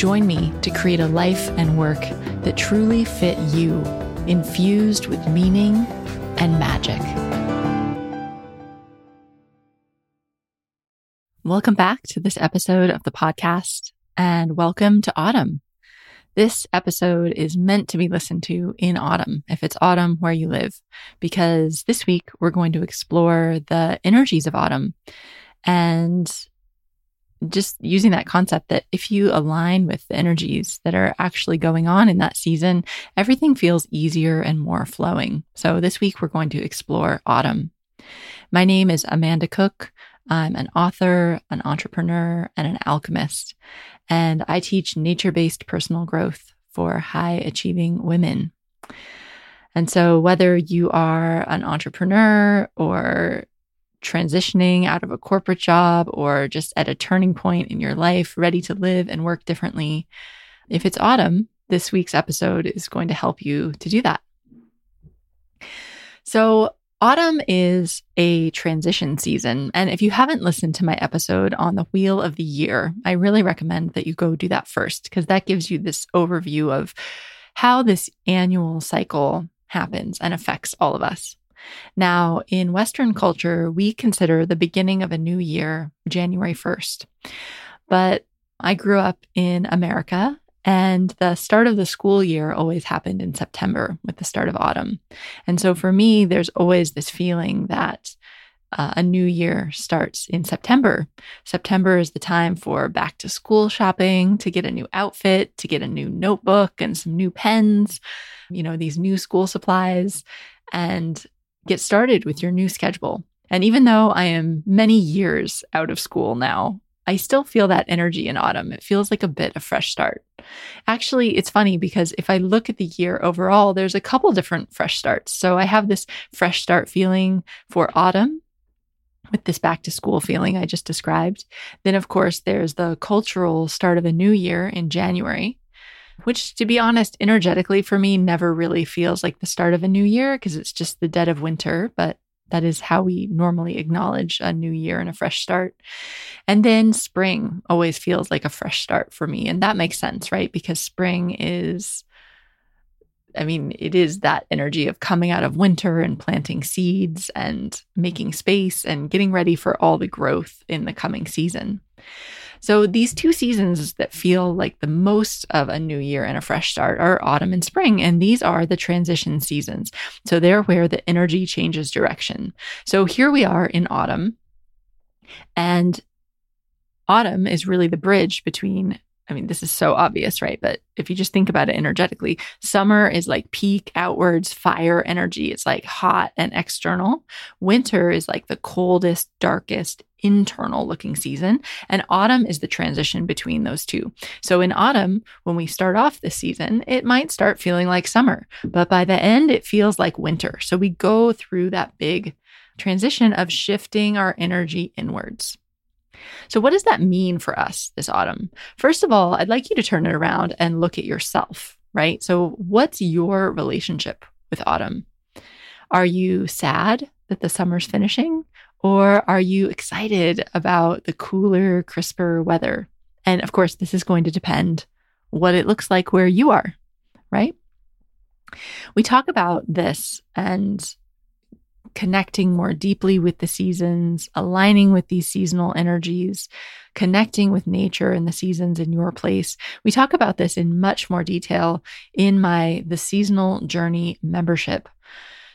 Join me to create a life and work that truly fit you, infused with meaning and magic. Welcome back to this episode of the podcast and welcome to autumn. This episode is meant to be listened to in autumn, if it's autumn where you live, because this week we're going to explore the energies of autumn and just using that concept that if you align with the energies that are actually going on in that season, everything feels easier and more flowing. So this week we're going to explore autumn. My name is Amanda Cook. I'm an author, an entrepreneur, and an alchemist. And I teach nature based personal growth for high achieving women. And so, whether you are an entrepreneur or transitioning out of a corporate job or just at a turning point in your life, ready to live and work differently. If it's autumn, this week's episode is going to help you to do that. So, autumn is a transition season. And if you haven't listened to my episode on the wheel of the year, I really recommend that you go do that first because that gives you this overview of how this annual cycle happens and affects all of us. Now, in Western culture, we consider the beginning of a new year January 1st. But I grew up in America and the start of the school year always happened in September with the start of autumn. And so for me, there's always this feeling that uh, a new year starts in September. September is the time for back to school shopping, to get a new outfit, to get a new notebook and some new pens, you know, these new school supplies. And get started with your new schedule. And even though I am many years out of school now, I still feel that energy in autumn. It feels like a bit of fresh start. Actually, it's funny because if I look at the year overall, there's a couple different fresh starts. So I have this fresh start feeling for autumn with this back to school feeling I just described. Then, of course, there's the cultural start of a new year in January which to be honest, energetically for me never really feels like the start of a new year because it's just the dead of winter, but that is how we normally acknowledge a new year and a fresh start. And then spring always feels like a fresh start for me. And that makes sense, right? Because spring is, I mean, it is that energy of coming out of winter and planting seeds and making space and getting ready for all the growth in the coming season. So these two seasons that feel like the most of a new year and a fresh start are autumn and spring. And these are the transition seasons. So they're where the energy changes direction. So here we are in autumn. And autumn is really the bridge between I mean, this is so obvious, right? But if you just think about it energetically, summer is like peak outwards fire energy. It's like hot and external. Winter is like the coldest, darkest, internal looking season. And autumn is the transition between those two. So in autumn, when we start off the season, it might start feeling like summer, but by the end, it feels like winter. So we go through that big transition of shifting our energy inwards. So, what does that mean for us this autumn? First of all, I'd like you to turn it around and look at yourself, right? So, what's your relationship with autumn? Are you sad that the summer's finishing? Or are you excited about the cooler, crisper weather? And of course, this is going to depend what it looks like where you are, right? We talk about this and connecting more deeply with the seasons, aligning with these seasonal energies, connecting with nature and the seasons in your place. We talk about this in much more detail in my The Seasonal Journey membership.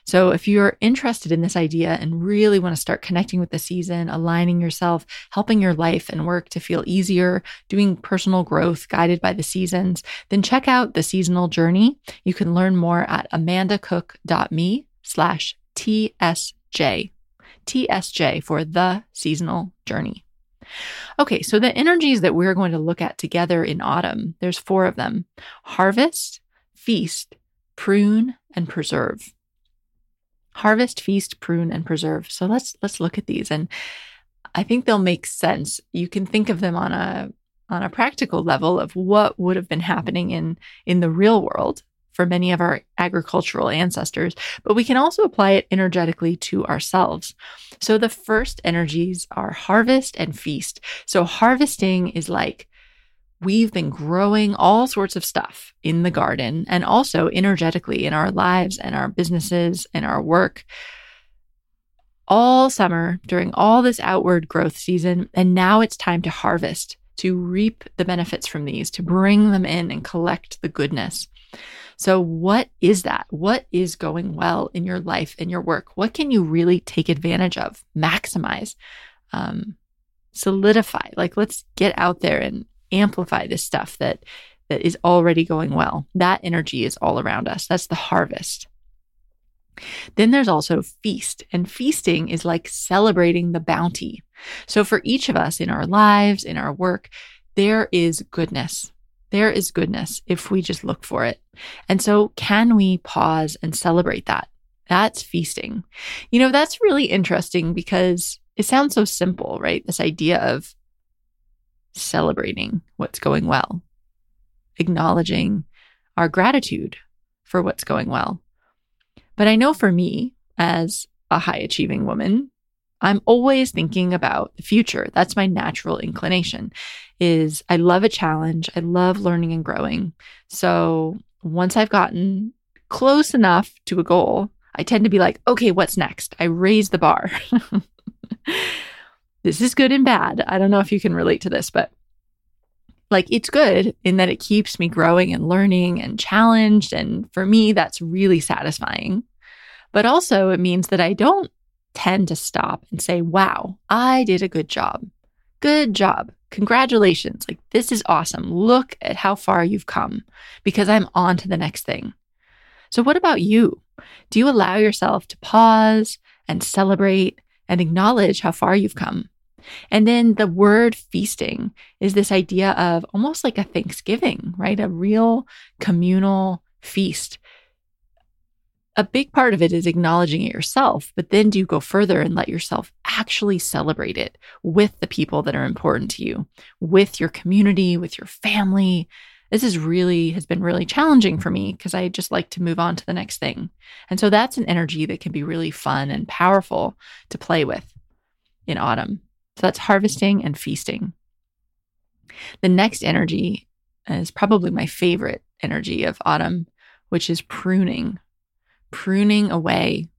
So, if you're interested in this idea and really want to start connecting with the season, aligning yourself, helping your life and work to feel easier, doing personal growth guided by the seasons, then check out the seasonal journey. You can learn more at amandacook.me slash TSJ. TSJ for the seasonal journey. Okay, so the energies that we're going to look at together in autumn, there's four of them harvest, feast, prune, and preserve. Harvest, feast, prune, and preserve. So let's let's look at these. And I think they'll make sense. You can think of them on a on a practical level of what would have been happening in in the real world for many of our agricultural ancestors, but we can also apply it energetically to ourselves. So the first energies are harvest and feast. So harvesting is like we've been growing all sorts of stuff in the garden and also energetically in our lives and our businesses and our work all summer during all this outward growth season. And now it's time to harvest, to reap the benefits from these, to bring them in and collect the goodness. So, what is that? What is going well in your life and your work? What can you really take advantage of, maximize, um, solidify? Like, let's get out there and amplify this stuff that that is already going well. That energy is all around us. That's the harvest. Then there's also feast, and feasting is like celebrating the bounty. So, for each of us in our lives, in our work, there is goodness. There is goodness if we just look for it. And so, can we pause and celebrate that? That's feasting. You know, that's really interesting because it sounds so simple, right? This idea of celebrating what's going well, acknowledging our gratitude for what's going well. But I know for me, as a high achieving woman, I'm always thinking about the future. That's my natural inclination is I love a challenge. I love learning and growing. So once I've gotten close enough to a goal, I tend to be like, okay, what's next? I raise the bar. this is good and bad. I don't know if you can relate to this, but like it's good in that it keeps me growing and learning and challenged. And for me, that's really satisfying. But also, it means that I don't tend to stop and say, wow, I did a good job. Good job. Congratulations. Like, this is awesome. Look at how far you've come because I'm on to the next thing. So, what about you? Do you allow yourself to pause and celebrate and acknowledge how far you've come? And then the word feasting is this idea of almost like a Thanksgiving, right? A real communal feast. A big part of it is acknowledging it yourself, but then do you go further and let yourself actually celebrate it with the people that are important to you, with your community, with your family. This is really has been really challenging for me because I just like to move on to the next thing. And so that's an energy that can be really fun and powerful to play with in autumn. So that's harvesting and feasting. The next energy is probably my favorite energy of autumn, which is pruning, pruning away.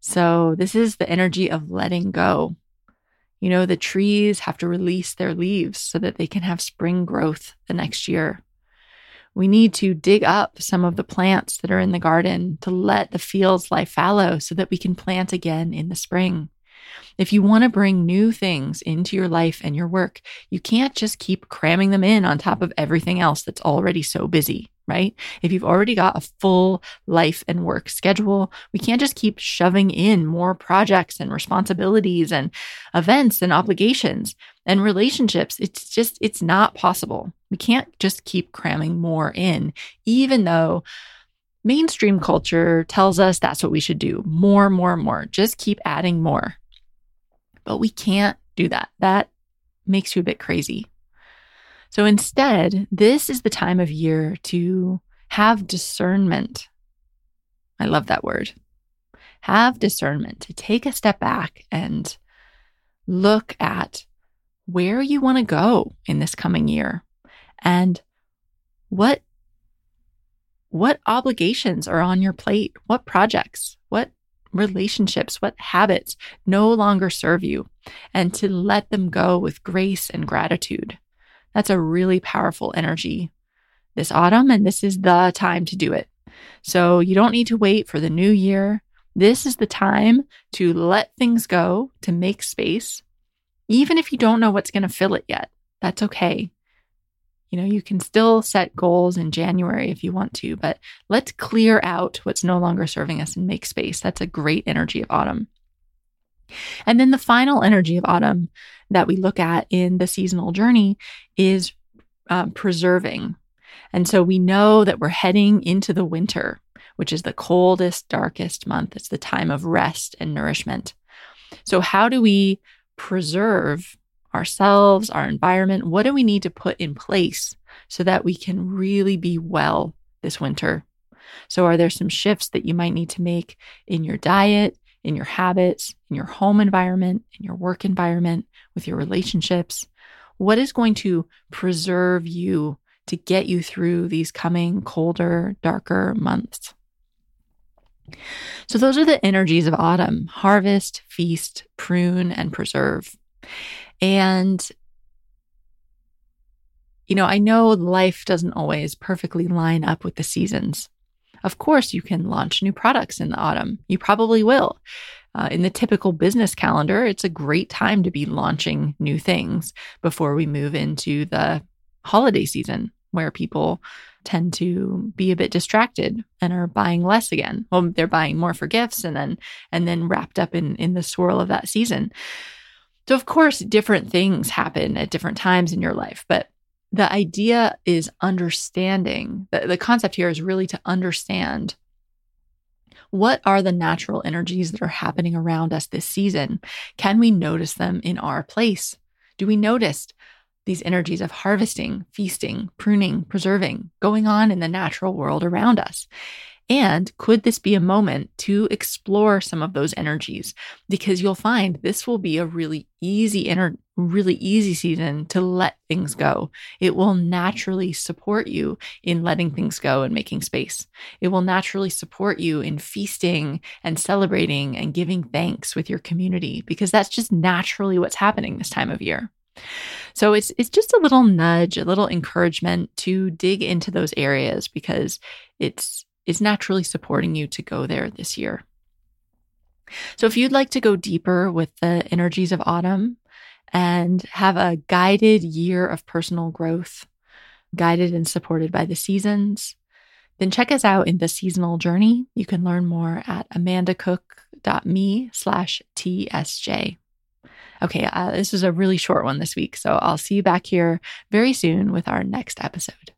So this is the energy of letting go. You know, the trees have to release their leaves so that they can have spring growth the next year. We need to dig up some of the plants that are in the garden to let the fields lie fallow so that we can plant again in the spring. If you want to bring new things into your life and your work, you can't just keep cramming them in on top of everything else that's already so busy, right? If you've already got a full life and work schedule, we can't just keep shoving in more projects and responsibilities and events and obligations and relationships. It's just, it's not possible. We can't just keep cramming more in, even though mainstream culture tells us that's what we should do more, more, more. Just keep adding more. But we can't do that. That makes you a bit crazy. So instead, this is the time of year to have discernment. I love that word. Have discernment to take a step back and look at where you want to go in this coming year and what what obligations are on your plate? What projects? Relationships, what habits no longer serve you, and to let them go with grace and gratitude. That's a really powerful energy this autumn, and this is the time to do it. So you don't need to wait for the new year. This is the time to let things go, to make space, even if you don't know what's going to fill it yet. That's okay. You know, you can still set goals in January if you want to, but let's clear out what's no longer serving us and make space. That's a great energy of autumn. And then the final energy of autumn that we look at in the seasonal journey is um, preserving. And so we know that we're heading into the winter, which is the coldest, darkest month. It's the time of rest and nourishment. So, how do we preserve ourselves, our environment? What do we need to put in place so that we can really be well this winter? So, are there some shifts that you might need to make in your diet, in your habits, in your home environment, in your work environment, with your relationships? What is going to preserve you to get you through these coming colder, darker months? So, those are the energies of autumn harvest, feast, prune, and preserve. And, you know, I know life doesn't always perfectly line up with the seasons. Of course, you can launch new products in the autumn. You probably will. Uh, in the typical business calendar, it's a great time to be launching new things before we move into the holiday season where people tend to be a bit distracted and are buying less again. Well, they're buying more for gifts and then and then wrapped up in in the swirl of that season. So of course, different things happen at different times in your life, but the idea is understanding. The, the concept here is really to understand what are the natural energies that are happening around us this season? Can we notice them in our place? Do we notice these energies of harvesting, feasting, pruning, preserving going on in the natural world around us? And could this be a moment to explore some of those energies? Because you'll find this will be a really easy inner, really easy season to let things go. It will naturally support you in letting things go and making space. It will naturally support you in feasting and celebrating and giving thanks with your community because that's just naturally what's happening this time of year. So it's it's just a little nudge, a little encouragement to dig into those areas because it's is naturally supporting you to go there this year. So, if you'd like to go deeper with the energies of autumn and have a guided year of personal growth, guided and supported by the seasons, then check us out in the seasonal journey. You can learn more at amandacook.me slash TSJ. Okay, uh, this was a really short one this week, so I'll see you back here very soon with our next episode.